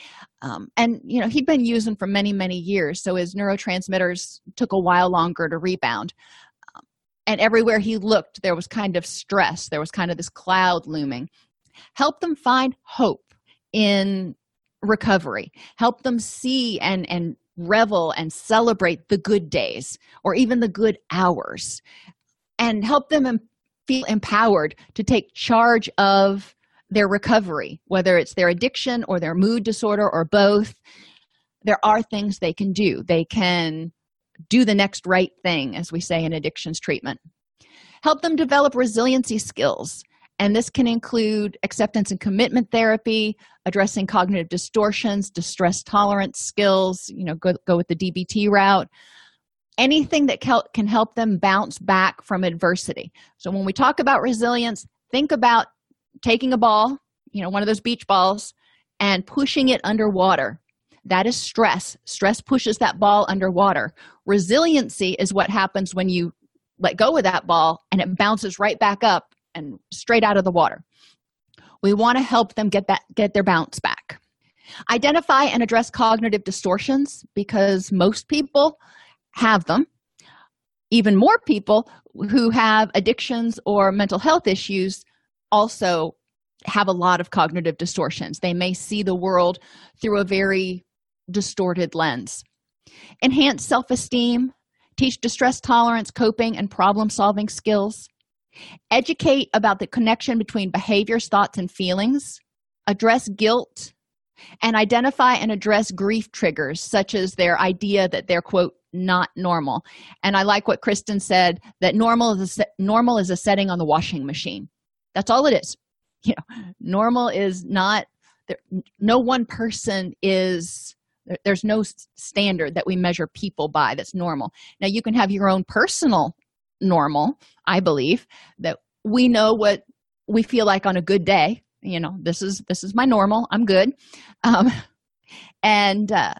Speaker 1: Um, and, you know, he'd been using for many, many years, so his neurotransmitters took a while longer to rebound. And everywhere he looked there was kind of stress. There was kind of this cloud looming. Help them find hope in recovery. Help them see and and revel and celebrate the good days or even the good hours. And help them feel empowered to take charge of their recovery whether it's their addiction or their mood disorder or both there are things they can do. They can do the next right thing as we say in addictions treatment. Help them develop resiliency skills and this can include acceptance and commitment therapy addressing cognitive distortions distress tolerance skills you know go, go with the dbt route. Anything that can help them bounce back from adversity. So when we talk about resilience think about taking a ball you know one of those beach balls and pushing it underwater. That is stress. Stress pushes that ball underwater. Resiliency is what happens when you let go of that ball and it bounces right back up and straight out of the water. We want to help them get that get their bounce back. Identify and address cognitive distortions because most people have them. Even more people who have addictions or mental health issues also have a lot of cognitive distortions. They may see the world through a very distorted lens. Enhance self-esteem teach distress tolerance coping and problem solving skills. Educate about the connection between behaviors thoughts and feelings. Address guilt and identify and address grief triggers such as their idea that they're quote not normal. And i like what kristen said that normal is a, normal is a setting on the washing machine that's all it is. You know normal is not there, no one person is there's no standard that we measure people by that's normal. Now you can have your own personal normal i believe that we know what we feel like on a good day. You know this is this is my normal. I'm good. Um, and uh,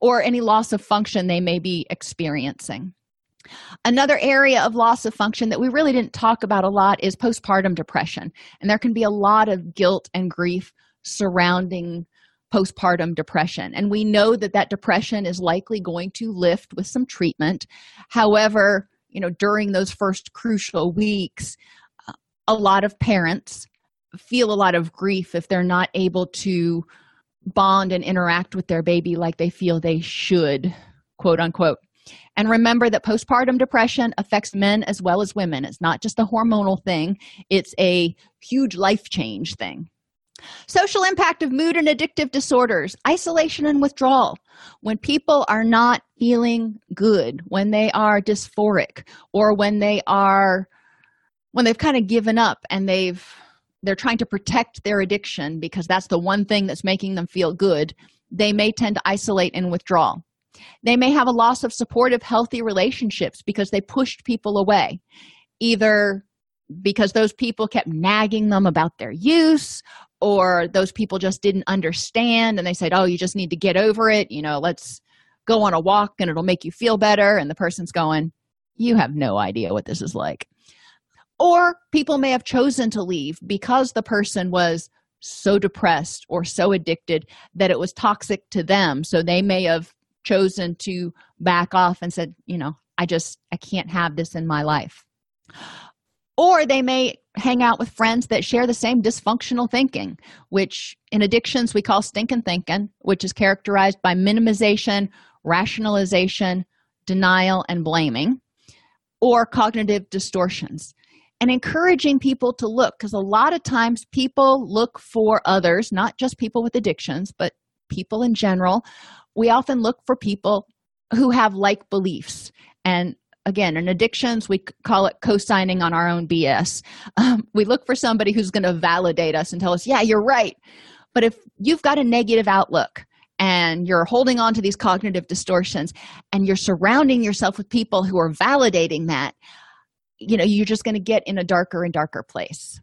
Speaker 1: or any loss of function they may be experiencing another area of loss of function that we really didn't talk about a lot is postpartum depression. And there can be a lot of guilt and grief surrounding postpartum depression. And we know that that depression is likely going to lift with some treatment. However you know during those first crucial weeks uh, a lot of parents feel a lot of grief if they're not able to bond and interact with their baby like they feel they should quote unquote and remember that postpartum depression affects men as well as women. It's not just a hormonal thing. It's a huge life change thing. Social impact of mood and addictive disorders isolation and withdrawal. When people are not feeling good when they are dysphoric or when they are when they've kind of given up and they've they're trying to protect their addiction because that's the one thing that's making them feel good they may tend to isolate and withdraw they may have a loss of supportive healthy relationships because they pushed people away either because those people kept nagging them about their use or those people just didn't understand and they said oh you just need to get over it. You know let's go on a walk and it'll make you feel better. And the person's going you have no idea what this is like. Or people may have chosen to leave because the person was so depressed or so addicted that it was toxic to them. So they may have chosen to back off and said you know i just i can't have this in my life. Or they may hang out with friends that share the same dysfunctional thinking which in addictions we call stinking thinking which is characterized by minimization rationalization denial and blaming or cognitive distortions. And encouraging people to look because a lot of times people look for others not just people with addictions but people in general we often look for people who have like beliefs. And again in addictions we call it co-signing on our own bs um, we look for somebody who's going to validate us and tell us yeah you're right. But if you've got a negative outlook and you're holding on to these cognitive distortions and you're surrounding yourself with people who are validating that you know you're just going to get in a darker and darker place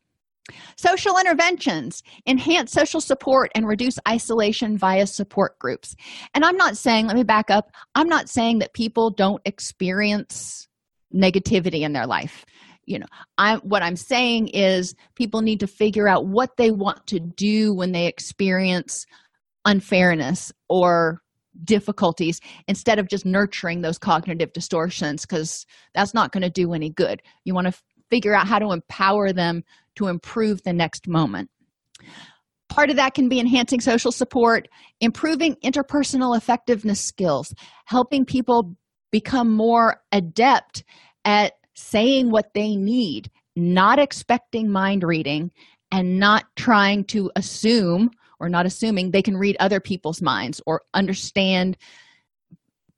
Speaker 1: Social interventions enhance social support and reduce isolation via support groups. And I'm not saying, let me back up, I'm not saying that people don't experience negativity in their life. You know, I what I'm saying is people need to figure out what they want to do when they experience unfairness or difficulties instead of just nurturing those cognitive distortions because that's not going to do any good. You want to figure out how to empower them to improve the next moment. Part of that can be enhancing social support, improving interpersonal effectiveness skills, helping people become more adept at saying what they need, not expecting mind reading, and not trying to assume or not assuming they can read other people's minds or understand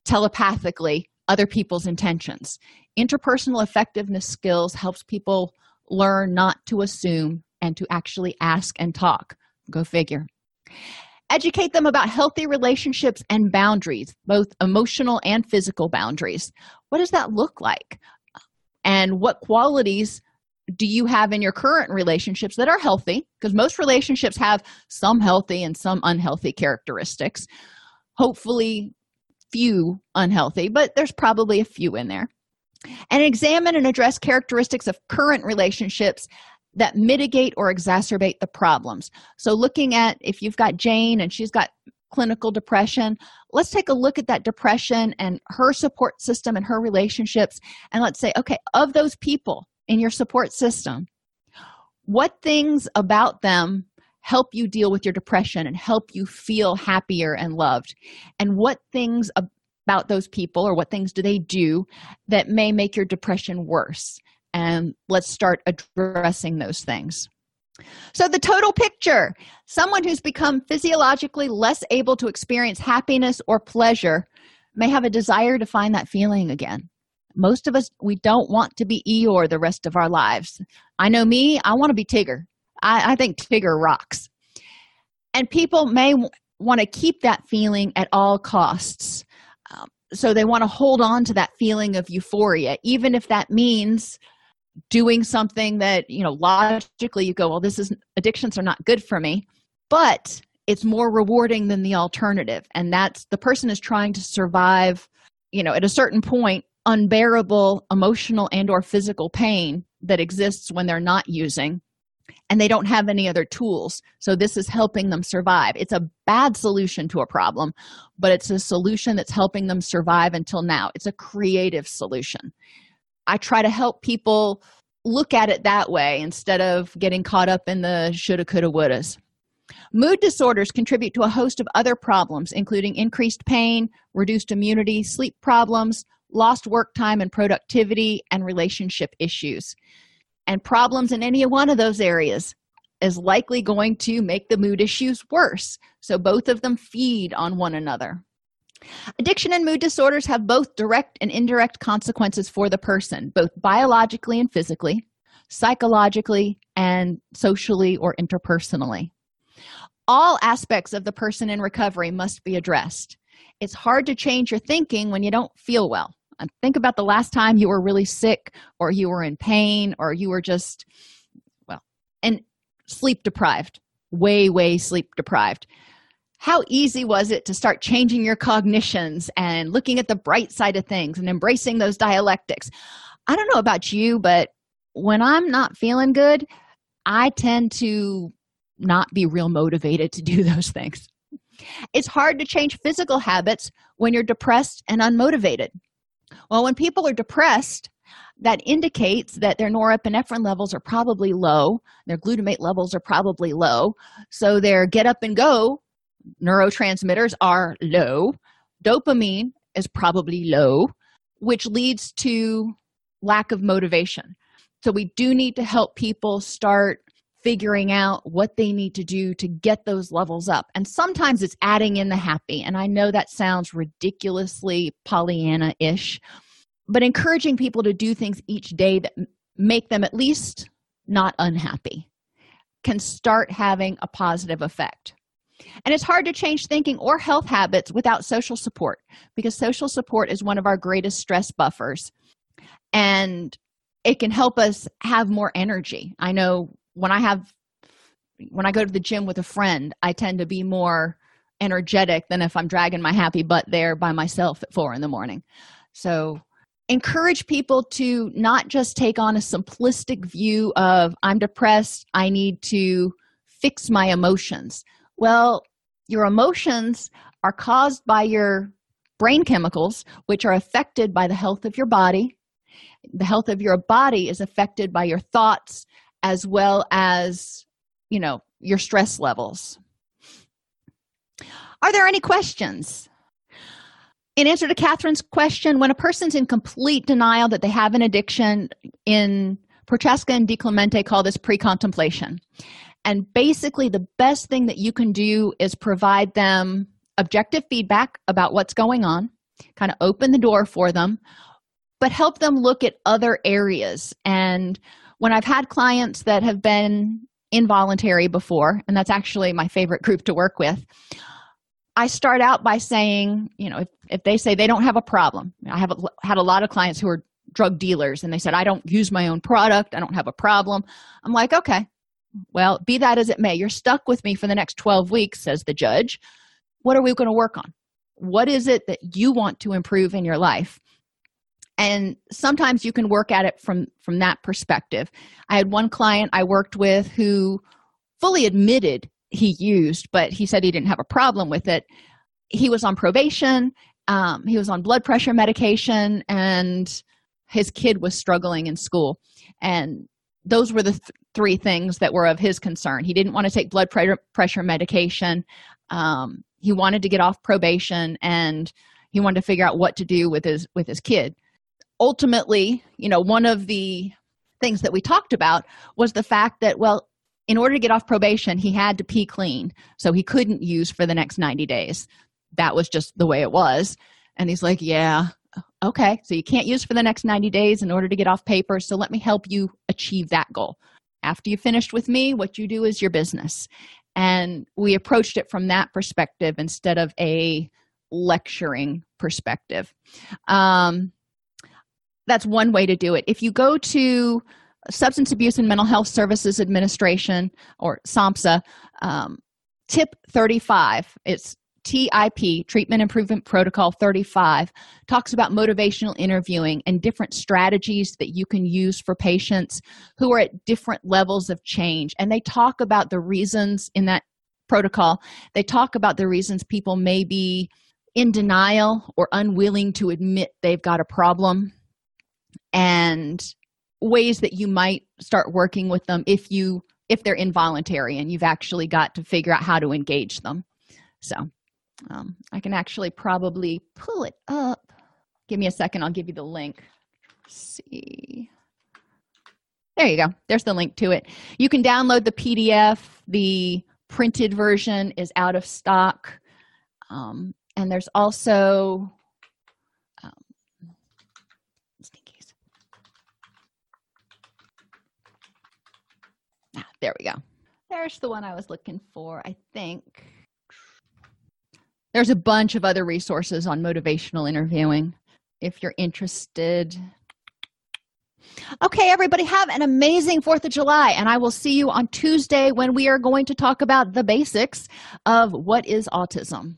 Speaker 1: telepathically other people's intentions. Interpersonal effectiveness skills helps people learn not to assume and to actually ask and talk. Go figure. Educate them about healthy relationships and boundaries both emotional and physical boundaries. What does that look like? And what qualities do you have in your current relationships that are healthy? Because most relationships have some healthy and some unhealthy characteristics. Hopefully few unhealthy but there's probably a few in there. And examine and address characteristics of current relationships that mitigate or exacerbate the problems. So looking at if you've got jane and she's got clinical depression let's take a look at that depression and her support system and her relationships. And let's say okay of those people in your support system what things about them help you deal with your depression and help you feel happier and loved. And what things about those people or what things do they do that may make your depression worse? And let's start addressing those things. So the total picture someone who's become physiologically less able to experience happiness or pleasure may have a desire to find that feeling again. Most of us we don't want to be eeyore the rest of our lives. I know me i want to be tigger I, I think tigger rocks. And people may w- want to keep that feeling at all costs. Um, so they want to hold on to that feeling of euphoria even if that means doing something that you know logically you go well this is addictions are not good for me but it's more rewarding than the alternative. And that's the person is trying to survive you know at a certain point unbearable emotional and or physical pain that exists when they're not using and they don't have any other tools. So this is helping them survive. It's a bad solution to a problem but it's a solution that's helping them survive until now. It's a creative solution. I try to help people look at it that way instead of getting caught up in the shoulda coulda wouldas. Mood disorders contribute to a host of other problems including increased pain reduced immunity sleep problems lost work time and productivity and relationship issues and problems in any one of those areas is likely going to make the mood issues worse. So both of them feed on one another. Addiction and mood disorders have both direct and indirect consequences for the person both biologically and physically psychologically and socially or interpersonally. All aspects of the person in recovery must be addressed. It's hard to change your thinking when you don't feel well and think about the last time you were really sick or you were in pain or you were just well and sleep deprived way way sleep deprived. How easy was it to start changing your cognitions and looking at the bright side of things and embracing those dialectics? I don't know about you but when i'm not feeling good i tend to not be real motivated to do those things. It's hard to change physical habits when you're depressed and unmotivated well, when people are depressed, that indicates that their norepinephrine levels are probably low, their glutamate levels are probably low, so their get up and go neurotransmitters are low. Dopamine is probably low, which leads to lack of motivation. So, we do need to help people start figuring out what they need to do to get those levels up. And sometimes it's adding in the happy. And I know that sounds ridiculously Pollyanna ish, but encouraging people to do things each day that make them at least not unhappy can start having a positive effect. And it's hard to change thinking or health habits without social support because social support is one of our greatest stress buffers. And it can help us have more energy. I know when i have when i go to the gym with a friend i tend to be more energetic than if i'm dragging my happy butt there by myself at four in the morning. So encourage people to not just take on a simplistic view of i'm depressed i need to fix my emotions. Well your emotions are caused by your brain chemicals which are affected by the health of your body. The health of your body is affected by your thoughts as well as you know your stress levels. Are there any questions? In answer to catherine's question when a person's in complete denial that they have an addiction in prochaska and DiClemente call this pre-contemplation. And basically the best thing that you can do is provide them objective feedback about what's going on kind of open the door for them but help them look at other areas. And when i've had clients that have been involuntary before and that's actually my favorite group to work with i start out by saying you know if, if they say they don't have a problem i have a, had a lot of clients who are drug dealers and they said i don't use my own product i don't have a problem. I'm like okay well be that as it may you're stuck with me for the next 12 weeks says the judge. What are we going to work on? What is it that you want to improve in your life and sometimes you can work at it from from that perspective. I had one client i worked with who fully admitted he used but he said he didn't have a problem with it. He was on probation um, he was on blood pressure medication and his kid was struggling in school. And those were the th- three things that were of his concern. He didn't want to take blood pre- pressure medication. Um, he wanted to get off probation and he wanted to figure out what to do with his with his kid ultimately you know one of the things that we talked about was the fact that well in order to get off probation he had to pee clean so he couldn't use for the next 90 days. That was just the way it was. And he's like yeah okay so you can't use for the next 90 days in order to get off paper so let me help you achieve that goal. After you finished with me what you do is your business. And we approached it from that perspective instead of a lecturing perspective. Um, that's one way to do it. If you go to substance abuse and mental health services administration or samhsa um, tip 35 it's tip treatment improvement protocol 35 talks about motivational interviewing and different strategies that you can use for patients who are at different levels of change. And they talk about the reasons in that protocol. They talk about the reasons people may be in denial or unwilling to admit they've got a problem and ways that you might start working with them if you if they're involuntary and you've actually got to figure out how to engage them. So um, i can actually probably pull it up. Give me a second i'll give you the link. Let's see. There you go. There's the link to it. You can download the pdf the printed version is out of stock. Um, and there's also there we go. There's the one i was looking for i think. There's a bunch of other resources on motivational interviewing if you're interested. Okay everybody have an amazing fourth of july and i will see you on tuesday when we are going to talk about the basics of what is autism